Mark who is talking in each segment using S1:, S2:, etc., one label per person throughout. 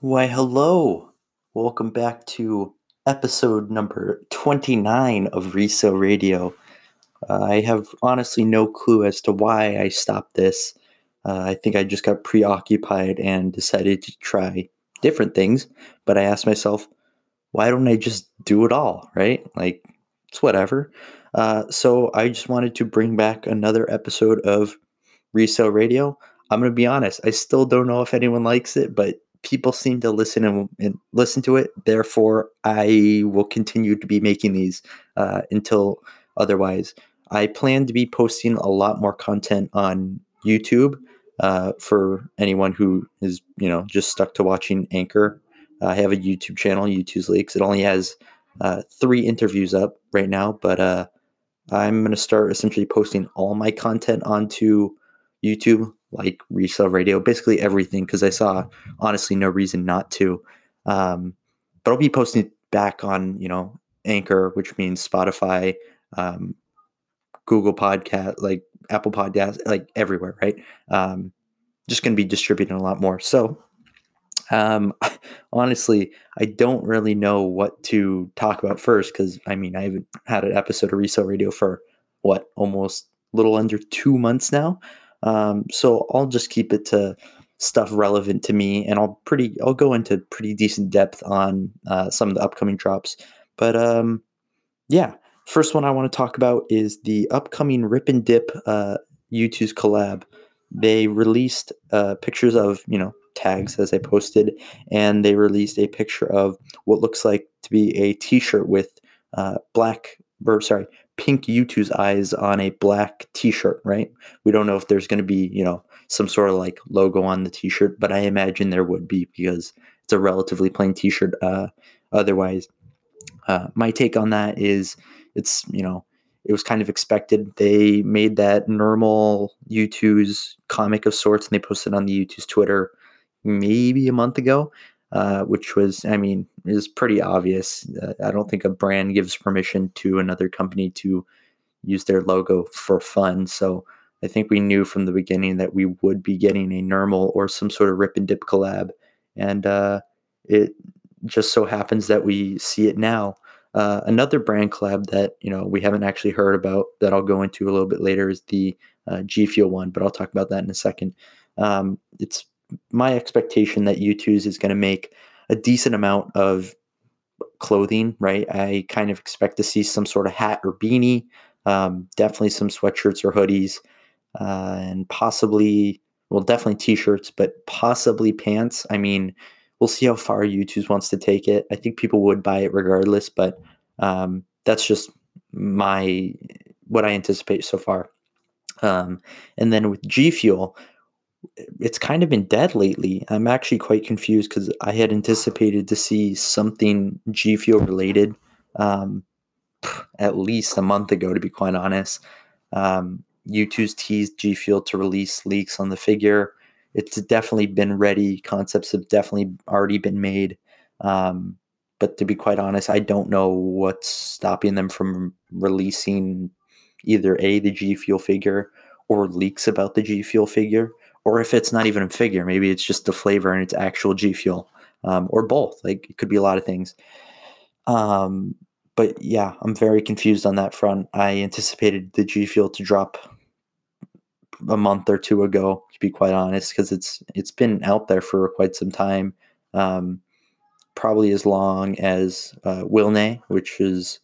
S1: Why, hello. Welcome back to episode number 29 of Resale Radio. Uh, I have honestly no clue as to why I stopped this. Uh, I think I just got preoccupied and decided to try different things, but I asked myself, why don't I just do it all, right? Like, it's whatever. Uh, so I just wanted to bring back another episode of Resale Radio. I'm going to be honest, I still don't know if anyone likes it, but people seem to listen and, and, listen to it. Therefore, I will continue to be making these uh, until otherwise. I plan to be posting a lot more content on YouTube uh, for anyone who is, you know, just stuck to watching Anchor. I have a YouTube channel, Youtooz Leaks. It only has uh, three interviews up right now, but uh, I'm going to start essentially posting all my content onto YouTube like resale radio, basically everything, because I saw honestly no reason not to. Um, but I'll be posting it back on, you know, Anchor, which means Spotify, um, Google Podcast, like Apple Podcast, like everywhere, right? Um, just going to be distributing a lot more. So, um, honestly, I don't really know what to talk about first because I mean, I haven't had an episode of Resale Radio for what almost little under two months now. Um, so I'll just keep it to stuff relevant to me, and I'll pretty I'll go into pretty decent depth on uh, some of the upcoming drops. But um, yeah, first one I want to talk about is the upcoming RIPNDIP uh, Youtooz collab. They released uh, pictures of you know tags as I posted, and they released a picture of what looks like to be a T-shirt with uh, black or sorry pink Youtooz eyes on a black t-shirt, right? We don't know if there's going to be, you know, some sort of like logo on the t-shirt, but I imagine there would be because it's a relatively plain t-shirt uh, otherwise. Uh, my take on that is it's, you know, it was kind of expected. They made that normal Youtooz comic of sorts and they posted on the Youtooz Twitter maybe a month ago. Uh, which was, I mean, is pretty obvious. Uh, I don't think a brand gives permission to another company to use their logo for fun. So I think we knew from the beginning that we would be getting a normal or some sort of RIPNDIP collab, and uh, it just so happens that we see it now. Uh, another brand collab that you know we haven't actually heard about that I'll go into a little bit later is the uh, G Fuel one, but I'll talk about that in a second. Um, it's my expectation that Youtooz is going to make a decent amount of clothing, right? I kind of expect to see some sort of hat or beanie, um, definitely some sweatshirts or hoodies, uh, and possibly, well, definitely t shirts, but possibly pants. I mean, we'll see how far Youtooz wants to take it. I think people would buy it regardless, but um, that's just my what I anticipate so far. Um, and then with G Fuel, it's kind of been dead lately. I'm actually quite confused because I had anticipated to see something G Fuel related um, at least a month ago, to be quite honest. Um, Youtooz teased G Fuel to release leaks on the figure. It's definitely been ready. Concepts have definitely already been made. Um, but to be quite honest, I don't know what's stopping them from releasing either A, the G Fuel figure, or leaks about the G Fuel figure or if it's not even a figure, maybe it's just the flavor and it's actual G Fuel, um, or both. Like it could be a lot of things. Um, but yeah, I'm very confused on that front. I anticipated the G Fuel to drop a month or two ago, to be quite honest, because it's it's been out there for quite some time, um, probably as long as uh, Wilne, which is,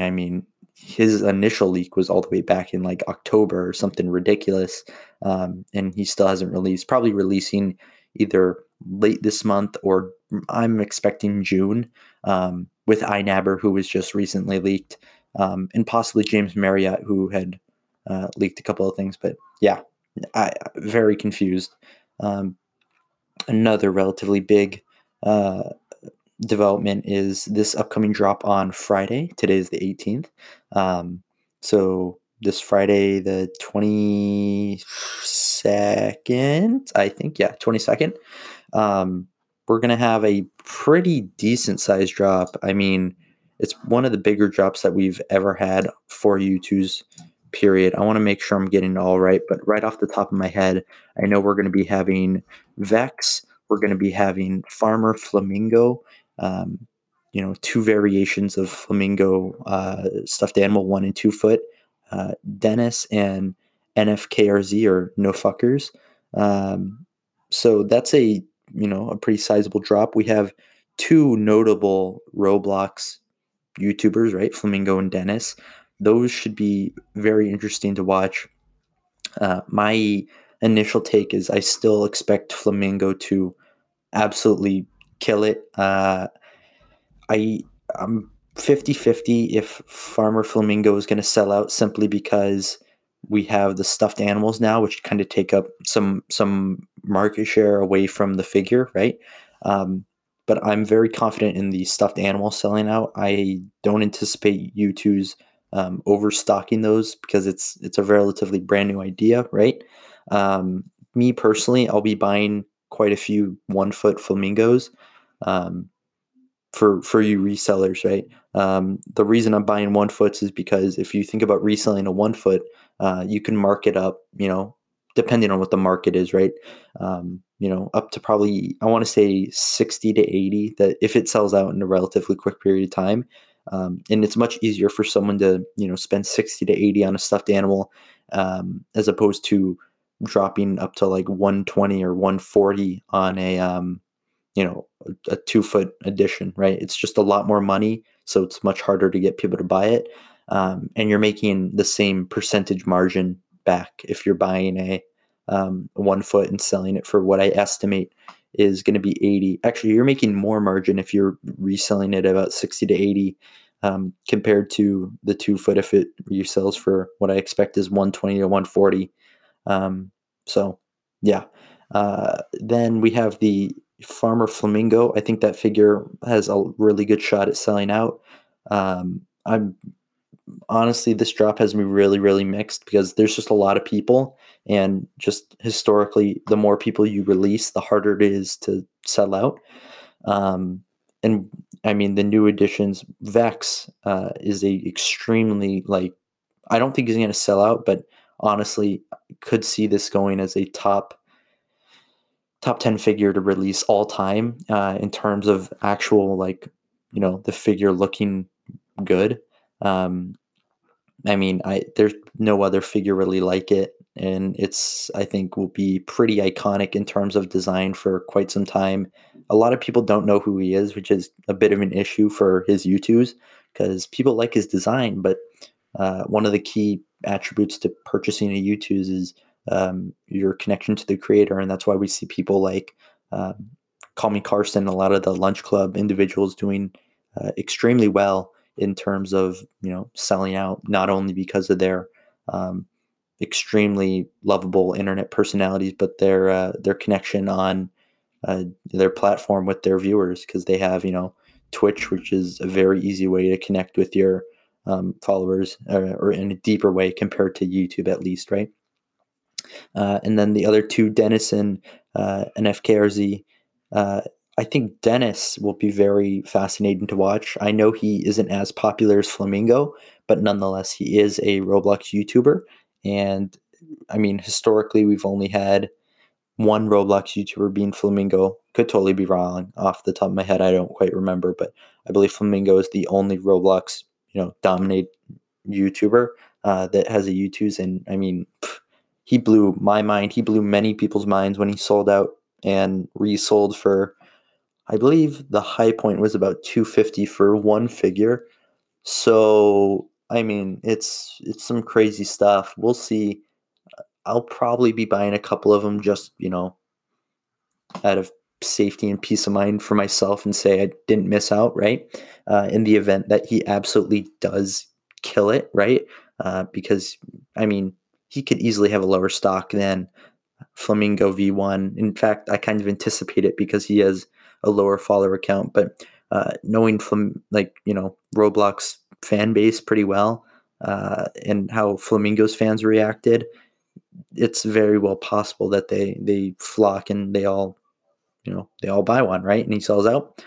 S1: I mean, his initial leak was all the way back in like October or something ridiculous, um, and he still hasn't released. Probably releasing either late this month or I'm expecting June um, with iNabber, who was just recently leaked, um, and possibly James Marriott, who had uh, leaked a couple of things. But yeah, I very confused. Um, another relatively big uh, development is this upcoming drop on Friday. Today is the 18th. Um, so this Friday, the 22nd, I think, yeah, 22nd, um, we're going to have a pretty decent size drop. I mean, it's one of the bigger drops that we've ever had for Youtooz period. I want to make sure I'm getting it all right, but right off the top of my head, I know we're going to be having Vex, we're going to be having Farmer Flamingo, um, you know, two variations of Flamingo uh, stuffed animal, one and two foot, uh, Dennis and NFKRZ or No Fuckers. Um, so that's a you know a pretty sizable drop. We have two notable Roblox YouTubers, right? Flamingo and Dennis. Those should be very interesting to watch. Uh, my initial take is I still expect Flamingo to absolutely kill it. Uh, I I'm 50-50 if Farmer Flamingo is going to sell out simply because we have the stuffed animals now, which kind of take up some some market share away from the figure, right? Um, but I'm very confident in the stuffed animal selling out. I don't anticipate Youtooz um, overstocking those because it's it's a relatively brand new idea, right? Um, me personally, I'll be buying quite a few one foot flamingos um, for for you resellers, right? Um, the reason I'm buying one foots is because if you think about reselling a one foot, uh, you can mark it up, you know, depending on what the market is, right? Um, you know, up to probably I want to say 60 to 80 that if it sells out in a relatively quick period of time. Um, and it's much easier for someone to, you know, spend 60 to 80 on a stuffed animal um, as opposed to dropping up to like 120 or 140 on a um, you know a, two foot edition right? It's just a lot more money so it's much harder to get people to buy it um, and you're making the same percentage margin back if you're buying a um, one foot and selling it for what i estimate is going to be 80 actually you're making more margin if you're reselling it about 60 to 80 um, compared to the two foot if it resells for what i expect is 120 to 140 um, so, yeah. Uh, then we have the Farmer Flamingo. I think that figure has a really good shot at selling out. Um, I'm honestly, this drop has me really, really mixed because there's just a lot of people, and just historically, the more people you release, the harder it is to sell out. Um, and I mean, the new additions, Vex uh, is a extremely like. I don't think he's going to sell out, but honestly could see this going as a top top 10 figure to release all time uh, in terms of actual like you know the figure looking good. Um, i mean i there's no other figure really like it and it's i think will be pretty iconic in terms of design for quite some time. A lot of people don't know who he is which is a bit of an issue for his Youtooz because people like his design but uh, one of the key attributes to purchasing a Youtooz is um, your connection to the creator, and that's why we see people like um, Call Me Carson, a lot of the Lunch Club individuals doing uh, extremely well in terms of you know selling out, not only because of their um, extremely lovable internet personalities, but their uh, their connection on uh, their platform with their viewers because they have you know Twitch, which is a very easy way to connect with your um, followers or, uh, or, in a deeper way compared to YouTube, at least, right? Uh, and then the other two, Dennis and uh, NFKRZ. Uh, I think Dennis will be very fascinating to watch. I know he isn't as popular as Flamingo, but nonetheless, he is a Roblox YouTuber. And I mean, historically, we've only had one Roblox YouTuber being Flamingo. Could totally be wrong off the top of my head. I don't quite remember, but I believe Flamingo is the only Roblox you know dominate YouTuber uh, that has a Youtooz, and I mean, he blew my mind. He blew many people's minds when he sold out and resold for, I believe the high point was about 250 for one figure. So I mean, it's it's some crazy stuff. We'll see. I'll probably be buying a couple of them just you know out of safety and peace of mind for myself and say I didn't miss out, right? Uh, in the event that he absolutely does kill it, right? Uh, because, I mean, he could easily have a lower stock than Flamingo V1. In fact, I kind of anticipate it because he has a lower follower account. But uh, knowing from, like, you know, Roblox fan base pretty well uh, and how Flamingo's fans reacted, it's very well possible that they they flock and they all you know they all buy one right and he sells out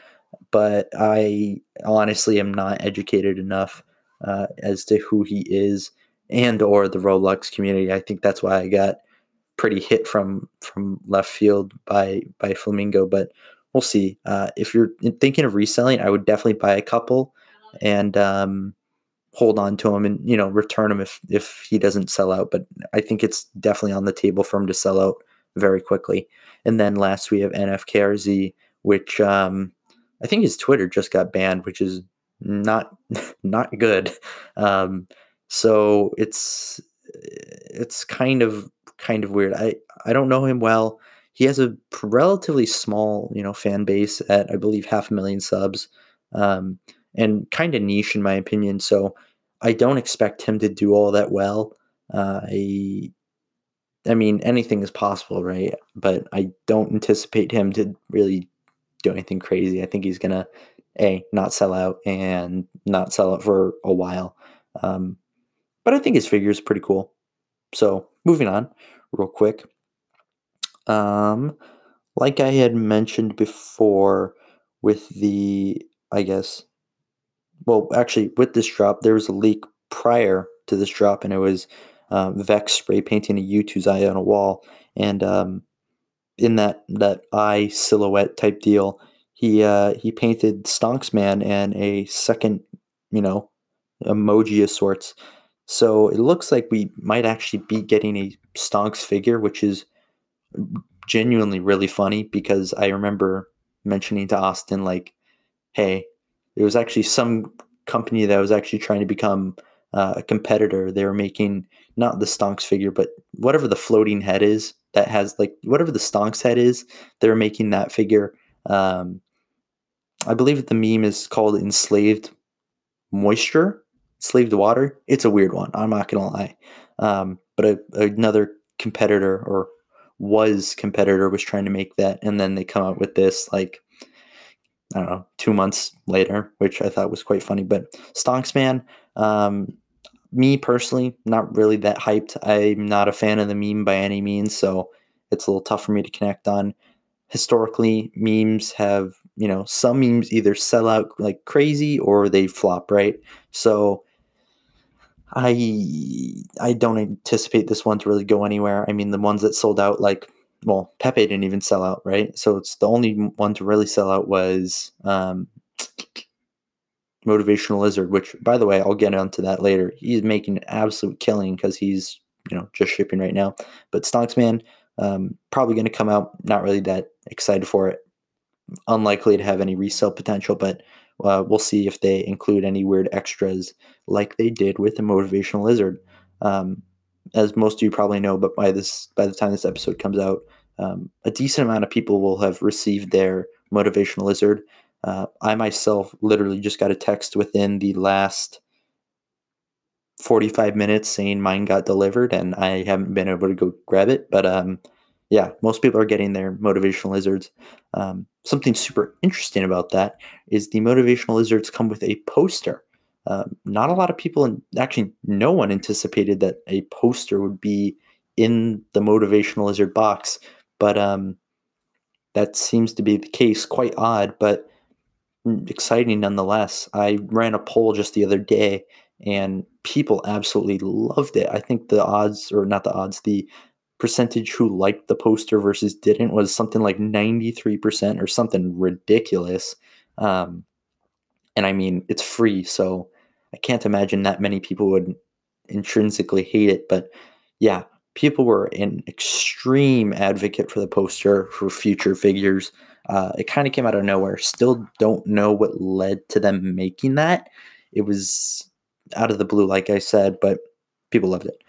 S1: but i honestly am not educated enough uh, as to who he is and or the roblox community i think that's why i got pretty hit from from left field by by Flamingo, but we'll see. Uh, if you're thinking of reselling, I would definitely buy a couple and um, hold on to him and you know return him if if he doesn't sell out. But I think it's definitely on the table for him to sell out very quickly. And then last we have NFKRZ, which um, I think his Twitter just got banned, which is not not good. Um, so it's it's kind of kind of weird. I I don't know him well. He has a relatively small, you know, fan base at I believe half a million subs, um, and kind of niche in my opinion. So I don't expect him to do all that well. Uh, I I mean, anything is possible, right? But I don't anticipate him to really do anything crazy. I think he's gonna a not sell out and not sell out for a while. Um, but I think his figure is pretty cool. So moving on, real quick. Um, like I had mentioned before, with the I guess, well, actually, with this drop, there was a leak prior to this drop, and it was uh, Vex spray painting a Youtooz eye on a wall, and um, in that that eye silhouette type deal, he uh, he painted Stonks Man and a second, you know, emoji of sorts. So it looks like we might actually be getting a Stonks figure, which is genuinely really funny because I remember mentioning to Austin like, "Hey, there was actually some company that was actually trying to become uh, a competitor. They were making not the Stonks figure, but whatever the floating head is that has like whatever the Stonks head is. They were making that figure. Um, I believe the meme is called enslaved moisture, enslaved water. It's a weird one. I'm not gonna lie. Um, but a, another competitor or was competitor was trying to make that, and then they come out with this like I don't know, two months later, which I thought was quite funny. But Stonks Man, um, me personally, not really that hyped. I'm not a fan of the meme by any means, so it's a little tough for me to connect on. Historically, memes have, you know, some memes either sell out like crazy or they flop, right? So I I don't anticipate this one to really go anywhere. I mean, the ones that sold out like well, Pepe didn't even sell out, right? So it's the only one to really sell out was um, Motivational Lizard, which, by the way, I'll get onto that later. He's making an absolute killing because he's, you know, just shipping right now. But Stonks Man, um, probably going to come out. Not really that excited for it. Unlikely to have any resale potential, but uh, we'll see if they include any weird extras like they did with the Motivational Lizard. Um, as most of you probably know, but by this by the time this episode comes out, um, a decent amount of people will have received their motivational lizard. Uh, I myself literally just got a text within the last 45 minutes saying mine got delivered, and I haven't been able to go grab it. But um, yeah, most people are getting their motivational lizards. Um, something super interesting about that is the motivational lizards come with a poster. Uh, not a lot of people, and actually, no one anticipated that a poster would be in the motivational lizard box, but um, that seems to be the case. Quite odd, but exciting nonetheless. I ran a poll just the other day, and people absolutely loved it. I think the odds, or not the odds, the percentage who liked the poster versus didn't was something like 93% or something ridiculous. Um, and I mean, it's free, so I can't imagine that many people would intrinsically hate it. But yeah, people were an extreme advocate for the poster for future figures. Uh, it kind of came out of nowhere. Still don't know what led to them making that. It was out of the blue, like I said, but people loved it.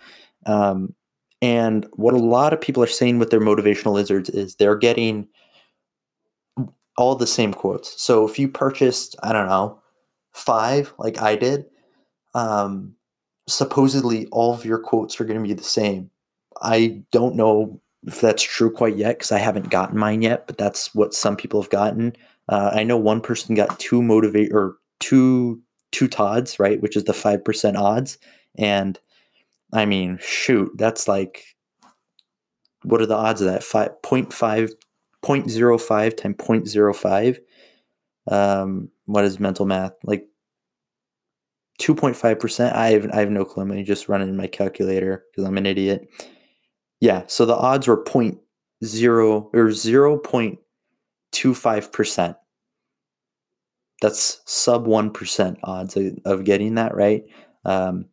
S1: Um, and what a lot of people are saying with their motivational lizards is they're getting all the same quotes. So if you purchased, I don't know, five, like I did, um, supposedly all of your quotes are going to be the same. I don't know if that's true quite yet because I haven't gotten mine yet, but that's what some people have gotten. Uh, I know one person got two motivate or two two Todds, right, which is the five percent odds, and I mean, shoot, that's like what are the odds of that? Five point five point zero five times point zero five. Um, what is mental math? Like 2.5%. I have, I have no clue. I'm just running my calculator because I'm an idiot. Yeah, so the odds were point zero or zero point two five percent. That's sub one percent odds of, of, getting that right. Um,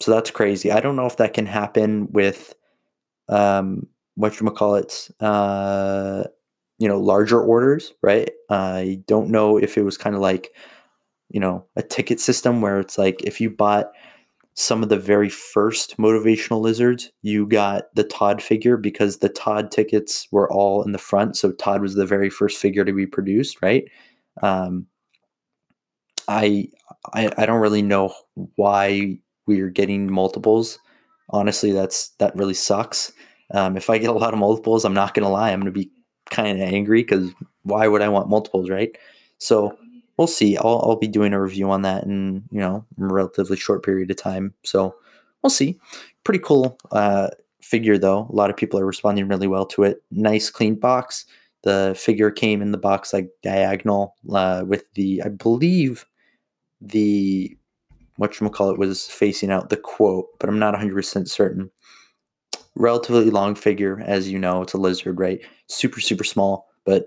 S1: so that's crazy. I don't know if that can happen with um, what you call it, uh, you know, larger orders, right? I don't know if it was kind of like, you know, a ticket system where it's like if you bought some of the very first motivational lizards, you got the Todd figure because the Todd tickets were all in the front. So Todd was the very first figure to be produced, right? Um, I, I I don't really know why we are getting multiples. Honestly, that's that really sucks. Um, if I get a lot of multiples, I'm not gonna lie, I'm gonna be kind of angry because why would I want multiples, right? So we'll see. I'll, I'll be doing a review on that in you know a relatively short period of time. So we'll see. Pretty cool uh, figure though. A lot of people are responding really well to it. Nice clean box. The figure came in the box like diagonal uh, with the I believe the what you call it was facing out the quote, but I'm not 100% certain. Relatively long figure, as you know, it's a lizard, right? Super super small, but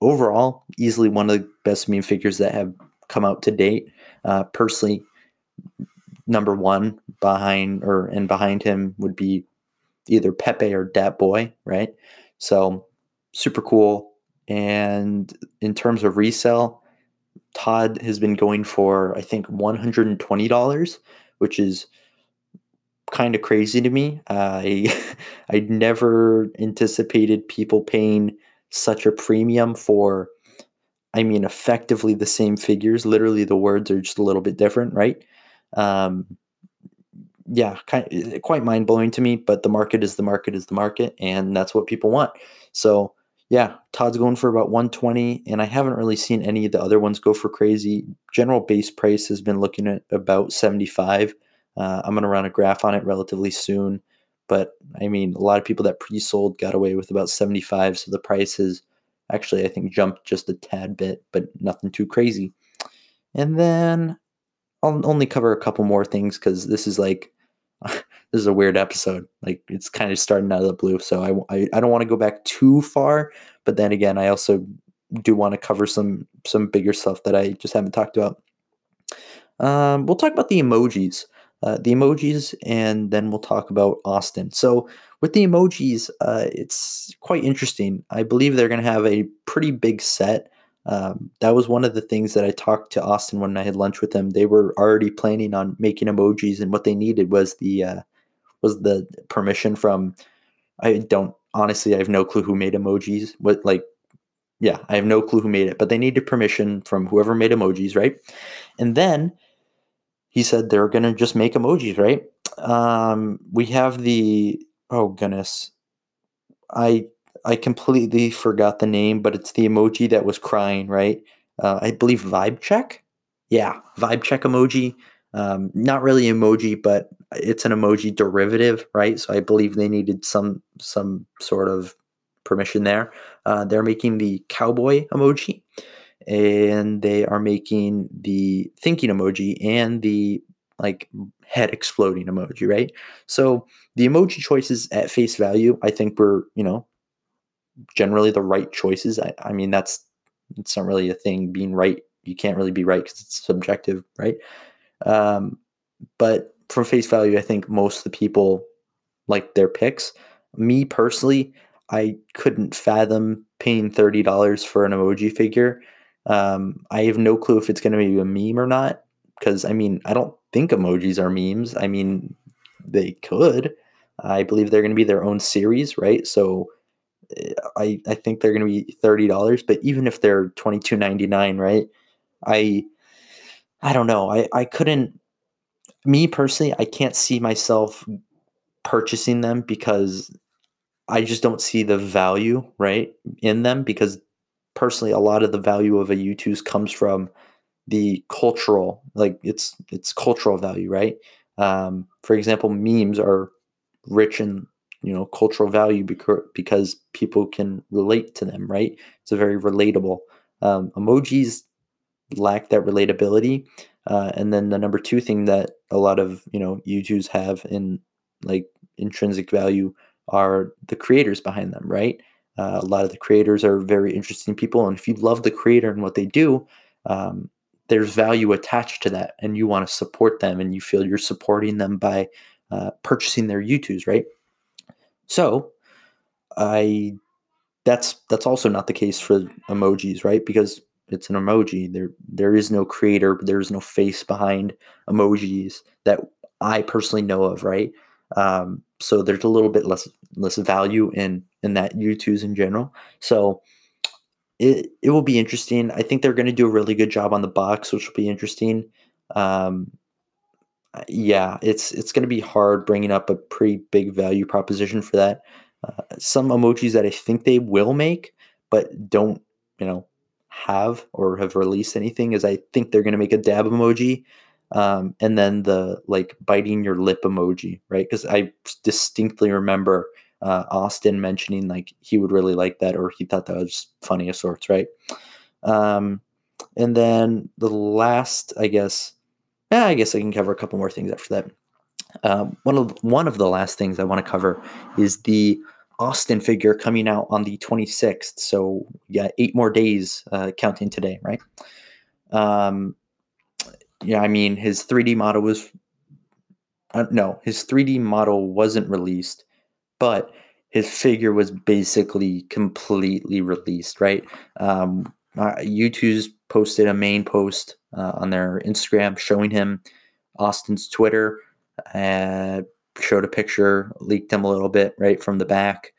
S1: overall, easily one of the best meme figures that have come out to date. Uh, personally, number one behind or and behind him would be either Pepe or Dat Boy, right? So super cool. And in terms of resale, Todd has been going for I think one hundred and twenty dollars, which is kind of crazy to me. I I never anticipated people paying such a premium for I mean effectively the same figures. Literally the words are just a little bit different, right? Um, yeah, kind quite mind blowing to me, but the market is the market is the market, and that's what people want. So yeah, Todd's going for about 120, and I haven't really seen any of the other ones go for crazy. General base price has been looking at about 75. Uh, I'm going to run a graph on it relatively soon. But I mean, a lot of people that pre-sold got away with about 75, so the price has actually I think jumped just a tad bit, but nothing too crazy. And then I'll only cover a couple more things because this is like this is a weird episode. Like it's kind of starting out of the blue, so I I, I don't want to go back too far, but then again, I also do want to cover some some bigger stuff that I just haven't talked about. Um, we'll talk about the emojis uh, the emojis, and then we'll talk about Austin. So, with the emojis, uh, it's quite interesting. I believe they're going to have a pretty big set. Um, that was one of the things that I talked to Austin when I had lunch with him. They were already planning on making emojis, and what they needed was the uh, was the permission from. I don't honestly. I have no clue who made emojis. What like yeah, I have no clue who made it, but they needed permission from whoever made emojis, right? And then he said they're to just make emojis, right? Um, we have the oh goodness, I I completely forgot the name, but it's the emoji that was crying, right? Uh, I believe Vibe Check. Yeah, Vibe Check emoji. Um, not really emoji, but it's an emoji derivative, right? So I believe they needed some some sort of permission there. Uh, they're making the cowboy emoji and they are making the thinking emoji and the like head exploding emoji, right? So the emoji choices at face value, I think were, you know, generally the right choices. I, I mean, that's it's not really a thing being right. You can't really be right because it's subjective, right? Um, but from face value, I think most of the people like their picks. Me personally, I couldn't fathom paying $30 for an emoji figure um, I have no clue if it's going to be a meme or not. Because, I mean, I don't think emojis are memes. I mean, they could. I believe they're going to be their own series, right? So eh, I, I think they're going to be $30. But even if they're $22.99, right? I I don't know. I, I couldn't me personally, I can't see myself purchasing them because I just don't see the value, right, in them because personally a lot of the value of a Youtooz comes from the cultural like it's it's cultural value right um, for example memes are rich in you know cultural value because people can relate to them right it's a very relatable um, emojis lack that relatability uh, and then the number two thing that a lot of you know Youtooz have in like intrinsic value are the creators behind them, right? Uh, a lot of the creators are very interesting people, and if you love the creator and what they do, um, there's value attached to that, and you want to support them, and you feel you're supporting them by uh, purchasing their Youtooz, right? So, I that's that's also not the case for emojis, right? Because it's an emoji. There there is no creator, there is no face behind emojis that I personally know of, right? Um, so there's a little bit less less value in in that Youtooz in general. So it it will be interesting. I think they're going to do a really good job on the box, which will be interesting. Um, yeah, it's it's going to be hard bringing up a pretty big value proposition for that. Uh, some emojis that I think they will make, but don't you know have or have released anything is I think they're going to make a dab emoji um, and then the like biting your lip emoji, right? Because I distinctly remember uh, Austin mentioning like he would really like that or he thought that was funny of sorts, right? Um, and then the last, I guess, yeah, I guess I can cover a couple more things after that. Um, one of one of the last things I want to cover is the Austin figure coming out on the 26th. So yeah, eight more days uh, counting today, right? Um, yeah, I mean his 3D model was uh, no, his 3D model wasn't released, but his figure was basically completely released, right? Um, uh, Youtooz posted a main post uh, on their Instagram showing him Austin's Twitter, uh, showed a picture, leaked him a little bit, right, from the back.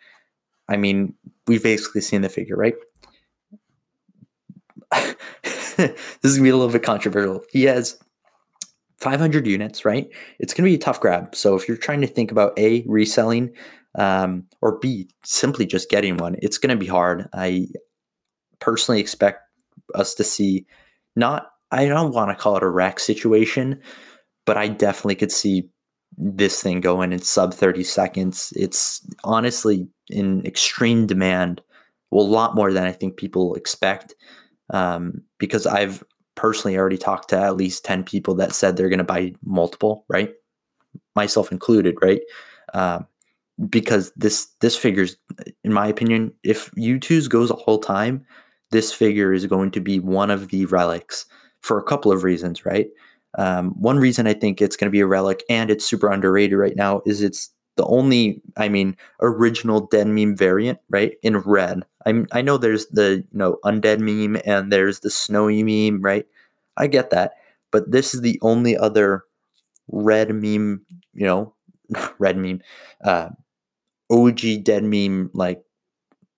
S1: I mean, we've basically seen the figure, right? this is gonna be a little bit controversial. He has 500 units, right? It's gonna be a tough grab. So if you're trying to think about a reselling, um, or b simply just getting one, it's gonna be hard. I personally expect us to see not. I don't want to call it a rack situation, but I definitely could see this thing going in sub 30 seconds. It's honestly in extreme demand, well, a lot more than I think people expect um, because I've personally already talked to at least 10 people that said they're going to buy multiple, right? Myself included, right? Um, because this this figures, in my opinion, if Youtooz goes a whole time, this figure is going to be one of the relics for a couple of reasons, right? Um, one reason I think it's going to be a relic and it's super underrated right now is it's the only, I mean, original dead meme variant, right? In red. I I know there's the you know undead meme and there's the snowy meme, right? I get that, but this is the only other red meme, you know, red meme, uh, OG dead meme. Like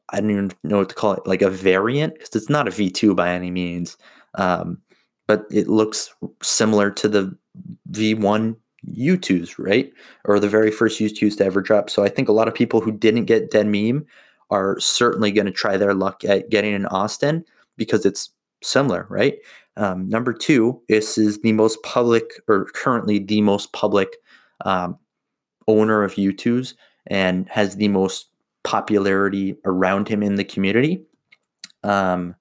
S1: I don't even know what to call it, like a variant because it's not a V two by any means, um, but it looks similar to the V one Youtooz, right? Or the very first Youtooz to ever drop. So I think a lot of people who didn't get Dead Meme are certainly going to try their luck at getting an Austin because it's similar, right? Um, number two, this is the most public, or currently the most public um, owner of Youtooz and has the most popularity around him in the community. Um,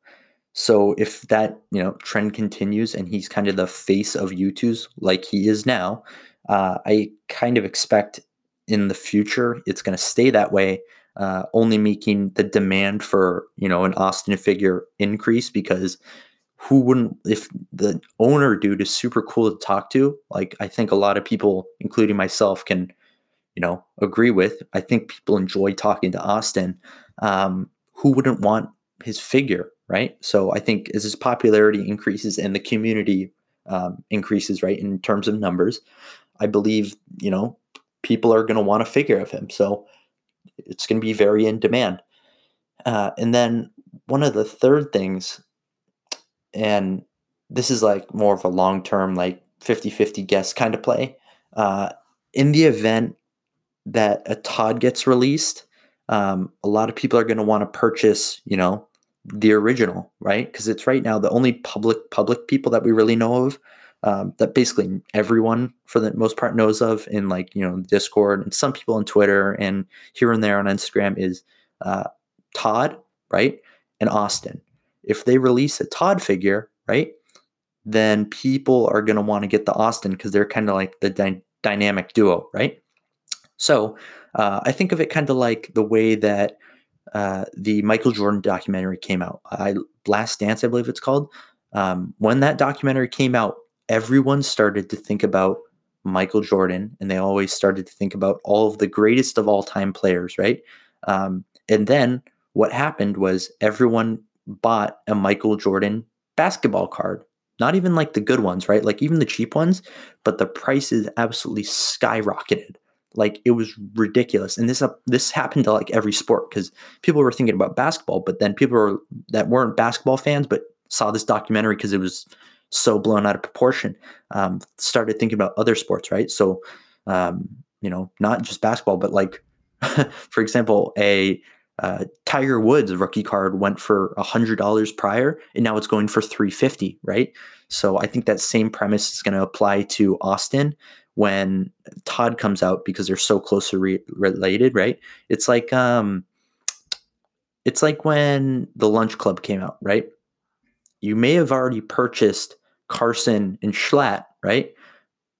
S1: so if that you know trend continues and he's kind of the face of Youtooz like he is now, uh, I kind of expect in the future it's going to stay that way, uh, only making the demand for you know an Austin figure increase because who wouldn't if the owner dude is super cool to talk to like i think a lot of people including myself can you know agree with. I think people enjoy talking to austin. Um, who wouldn't want his figure right so i think as his popularity increases and the community um, increases right in terms of numbers I believe, you know, people are going to want a figure of him. So it's going to be very in demand. Uh, and then one of the third things, and this is like more of a long term, like 50 50 guess kind of play. Uh, in the event that a Todd gets released, um, a lot of people are going to want to purchase, you know, the original, right? Because it's right now the only public public people that we really know of um, that basically everyone for the most part knows of in like you know discord and some people on twitter and here and there on instagram is uh, todd right? And austin. If they release a todd figure right then people are going to want to get the austin because they're kind of like the dy- dynamic duo right? So Uh, I think of it kind of like the way that uh, the Michael Jordan documentary came out. I Last Dance, I believe it's called. Um, when that documentary came out, everyone started to think about Michael Jordan, and they always started to think about all of the greatest of all time players, right? Um, and then what happened was everyone bought a Michael Jordan basketball card. Not even like the good ones, right? Like even the cheap ones, but the prices absolutely skyrocketed. Like it was ridiculous, and this uh, this happened to like every sport because people were thinking about basketball, but then people were, that weren't basketball fans but saw this documentary because it was so blown out of proportion. Um, started thinking about other sports, right? So, um, you know, not just basketball, but like, for example, a uh, Tiger Woods rookie card went for hundred dollars prior, and now it's going for three fifty, right? So I think that same premise is going to apply to Austin when Todd comes out because they're so closely re- related, right? It's like um, it's like when the Lunch Club came out, right? You may have already purchased Carson and Schlatt, right?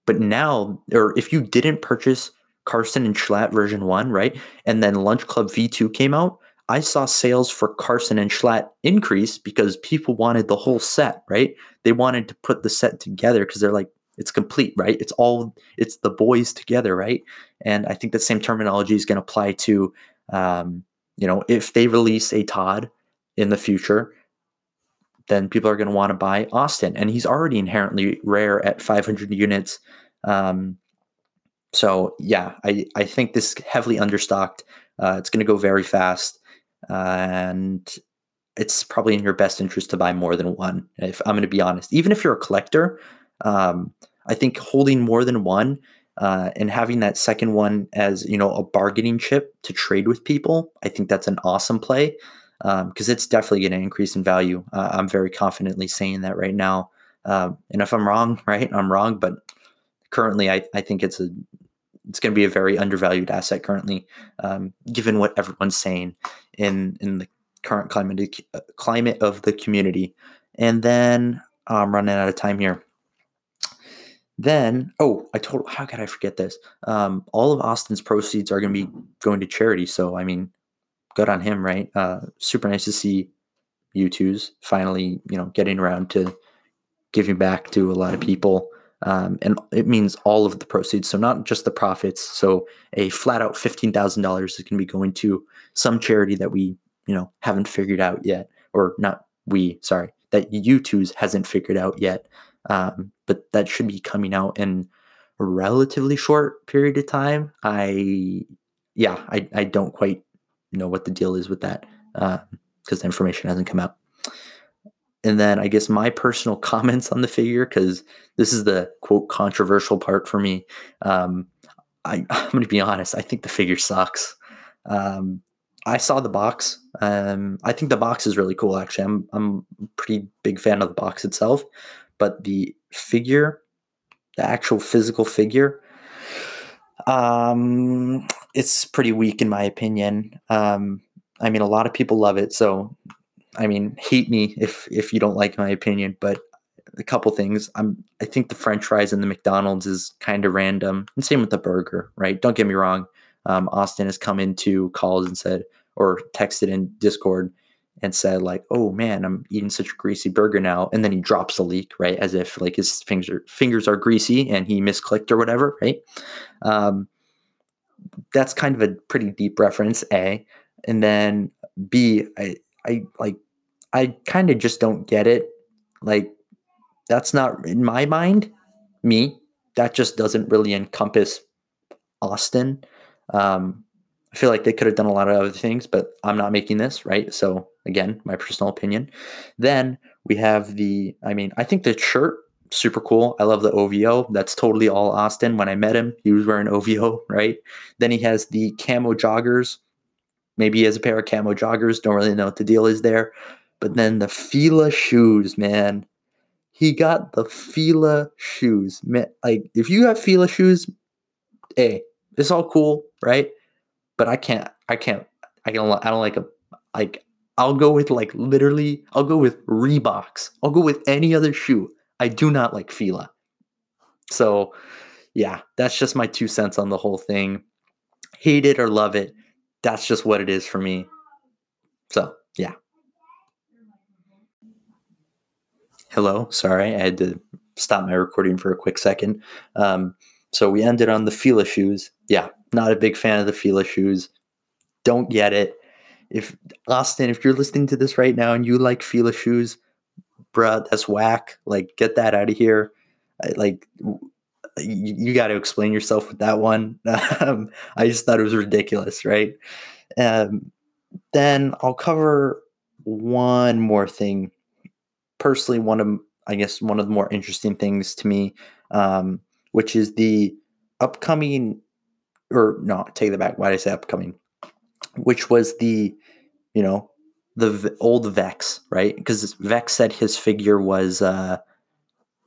S1: But now, or if you didn't purchase Carson and Schlatt version one, right? And then Lunch Club V2 came out, I saw sales for Carson and Schlatt increase because people wanted the whole set, right? They wanted to put the set together because they're like, it's complete, right? It's all, it's the boys together, right? And I think the same terminology is going to apply to, um, you know, if they release a Todd in the future, then people are going to want to buy Austin. And he's already inherently rare at 500 units. Um, so yeah, I, I think this heavily understocked. Uh, it's going to go very fast, and it's probably in your best interest to buy more than one. If I'm going to be honest, even if you're a collector, um, I think holding more than one uh, and having that second one as you know a bargaining chip to trade with people, I think that's an awesome play because um, it's definitely going to increase in value. Uh, I'm very confidently saying that right now. Um, and if I'm wrong, right, I'm wrong. But currently, I, I think it's a it's going to be a very undervalued asset currently, um, given what everyone's saying in in the current climate uh, climate of the community. And then I'm running out of time here. Then, oh, I told how could I forget this? Um, all of Austin's proceeds are going to be going to charity. So, I mean, good on him, right? Uh, super nice to see Youtooz finally, you know, getting around to giving back to a lot of people. Um, and it means all of the proceeds, so not just the profits. So a flat out fifteen thousand dollars is going to be going to some charity that we, you know, haven't figured out yet, or not we, sorry, that Youtooz hasn't figured out yet. Um, but that should be coming out in a relatively short period of time. I, yeah, I, I don't quite know what the deal is with that because uh, the information hasn't come out and then I guess my personal comments on the figure because this is the quote controversial part for me. Um, I, am going to be honest. I think the figure sucks. Um, I saw the box. Um, I think the box is really cool. Actually, I'm I'm a pretty big fan of the box itself, but the figure, the actual physical figure, um, it's pretty weak in my opinion. Um, I mean, a lot of people love it, so I mean, hate me if if you don't like my opinion, but a couple things. I'm I think the French fries in the McDonald's is kind of random, and same with the burger. Right? Don't get me wrong. Um, Austin has come into calls and said or texted in Discord and said like, "Oh man, I'm eating such a greasy burger now," and then he drops a leak, right, as if like his fingers are, fingers are greasy and he misclicked or whatever, right? Um, that's kind of a pretty deep reference, a, and then b, I I like I kind of just don't get it. Like, that's not in my mind, me, that just doesn't really encompass Austin. Um, I feel like they could have done a lot of other things, but I'm not making this, right? So, again, my personal opinion. Then we have the, I mean, I think the shirt, super cool. I love the OVO. That's totally all Austin. When I met him, he was wearing OVO, right? Then he has the camo joggers. Maybe he has a pair of camo joggers. Don't really know what the deal is there. But then the Fila shoes, man. He got the Fila shoes. Man, like if you have Fila shoes, hey, it's all cool, right? But I can't I can't I don't I don't like a like I'll go with like literally I'll go with Reeboks. I'll go with any other shoe. I do not like Fila. So, yeah, that's just my two cents on the whole thing. hate it or love it. That's just what it is for me. So, yeah. Hello, sorry, I had to stop my recording for a quick second. Um, so we ended on the Fila shoes. Yeah, not a big fan of the Fila shoes. Don't get it. If Austin, if you're listening to this right now and you like Fila shoes, bruh, that's whack. Like, get that out of here. I, like, you, you got to explain yourself with that one. Um, I just thought it was ridiculous, right? Um, then I'll cover one more thing. Personally, one of I guess one of the more interesting things to me, um, which is the upcoming, or no, take that back. Why did I say upcoming? Which was the, you know, the old Vex, right? Because Vex said his figure was uh,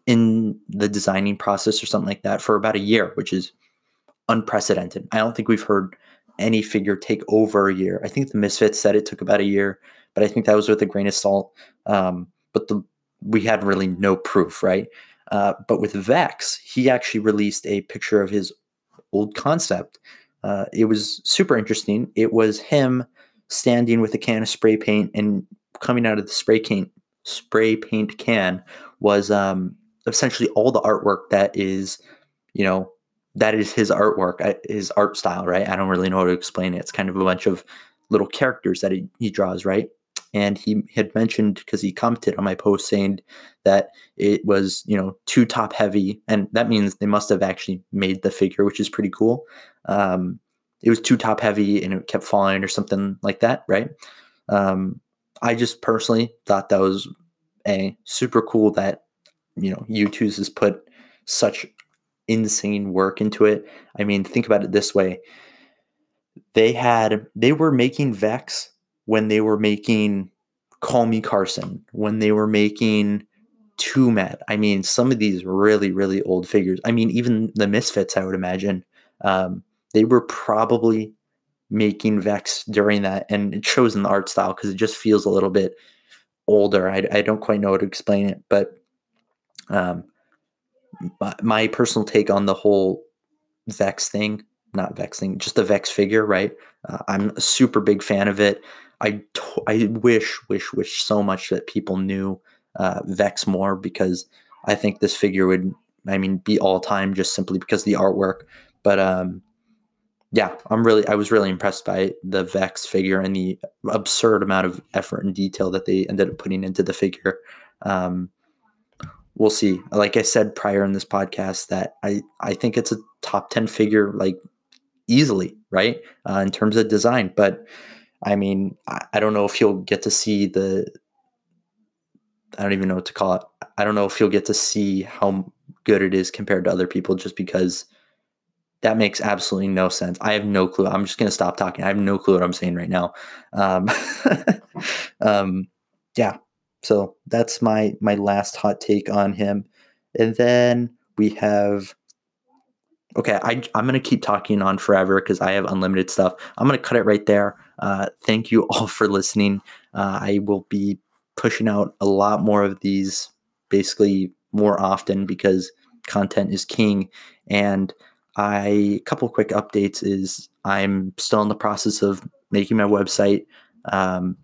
S1: in the designing process or something like that for about a year, which is unprecedented. I don't think we've heard any figure take over a year. I think the Misfits said it took about a year, but I think that was with a grain of salt. Um, but the we had really no proof, right? Uh, but with Vex, he actually released a picture of his old concept. Uh, it was super interesting. It was him standing with a can of spray paint, and coming out of the spray paint spray paint can was um, essentially all the artwork that is, you know, that is his artwork, uh, his art style, right? I don't really know how to explain it. It's kind of a bunch of little characters that he, he draws, right? And he had mentioned because he commented on my post saying that it was you know too top heavy and that means they must have actually made the figure which is pretty cool. Um, it was too top heavy and it kept falling or something like that right? Um, i just personally thought that was a super cool that you know Youtooz has put such insane work into it. I mean think about it this way. They had they were making vex when they were making Call Me Carson, when they were making Too Mad. I mean, some of these really, really old figures. I mean, even the Misfits, I would imagine, um, they were probably making Vex during that, and it shows in the art style because it just feels a little bit older. I, I don't quite know how to explain it, but um, my, my personal take on the whole Vex thing, not Vex thing, just the Vex figure, right? Uh, I'm a super big fan of it. I, I wish, wish, wish so much that people knew uh, Vex more because I think this figure would, I mean, be all time just simply because the artwork. But um, yeah, I'm really, I was really impressed by the Vex figure and the absurd amount of effort and detail that they ended up putting into the figure. Um, we'll see. Like I said prior in this podcast, that I, I think it's a top 10 figure, like easily, right? Uh, in terms of design. But I mean, I, don't know if you'll get to see the. I don't even know what to call it. I don't know if you'll get to see how good it is compared to other people just because that makes absolutely no sense. I have no clue. I'm just going to stop talking. I have no clue what I'm saying right now. Um, um, yeah. So that's my my last hot take on him. And then we have okay, I, I'm going to keep talking on forever because I have unlimited stuff. I'm going to cut it right there. Uh, thank you all for listening. Uh, I will be pushing out a lot more of these basically more often because content is king. And I, a couple quick updates is I'm still in the process of making my website. Um,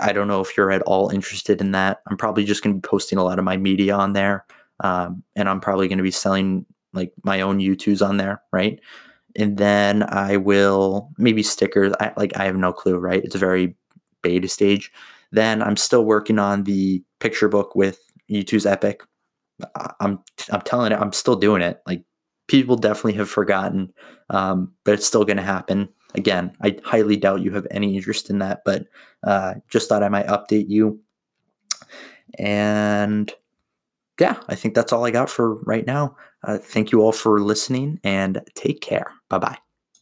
S1: I don't know if you're at all interested in that. I'm probably just going to be posting a lot of my media on there. Um, and I'm probably going to be selling like my own Youtooz on there, right? And then I will maybe stickers. I like I have no clue, right? It's a very beta stage. Then I'm still working on the picture book with Youtooz Epic. I'm I'm telling it, I'm still doing it. Like people definitely have forgotten, um, but it's still going to happen. Again, I highly doubt you have any interest in that, but uh, just thought I might update you. And yeah, I think that's all I got for right now. Uh, thank you all for listening and take care. Bye bye.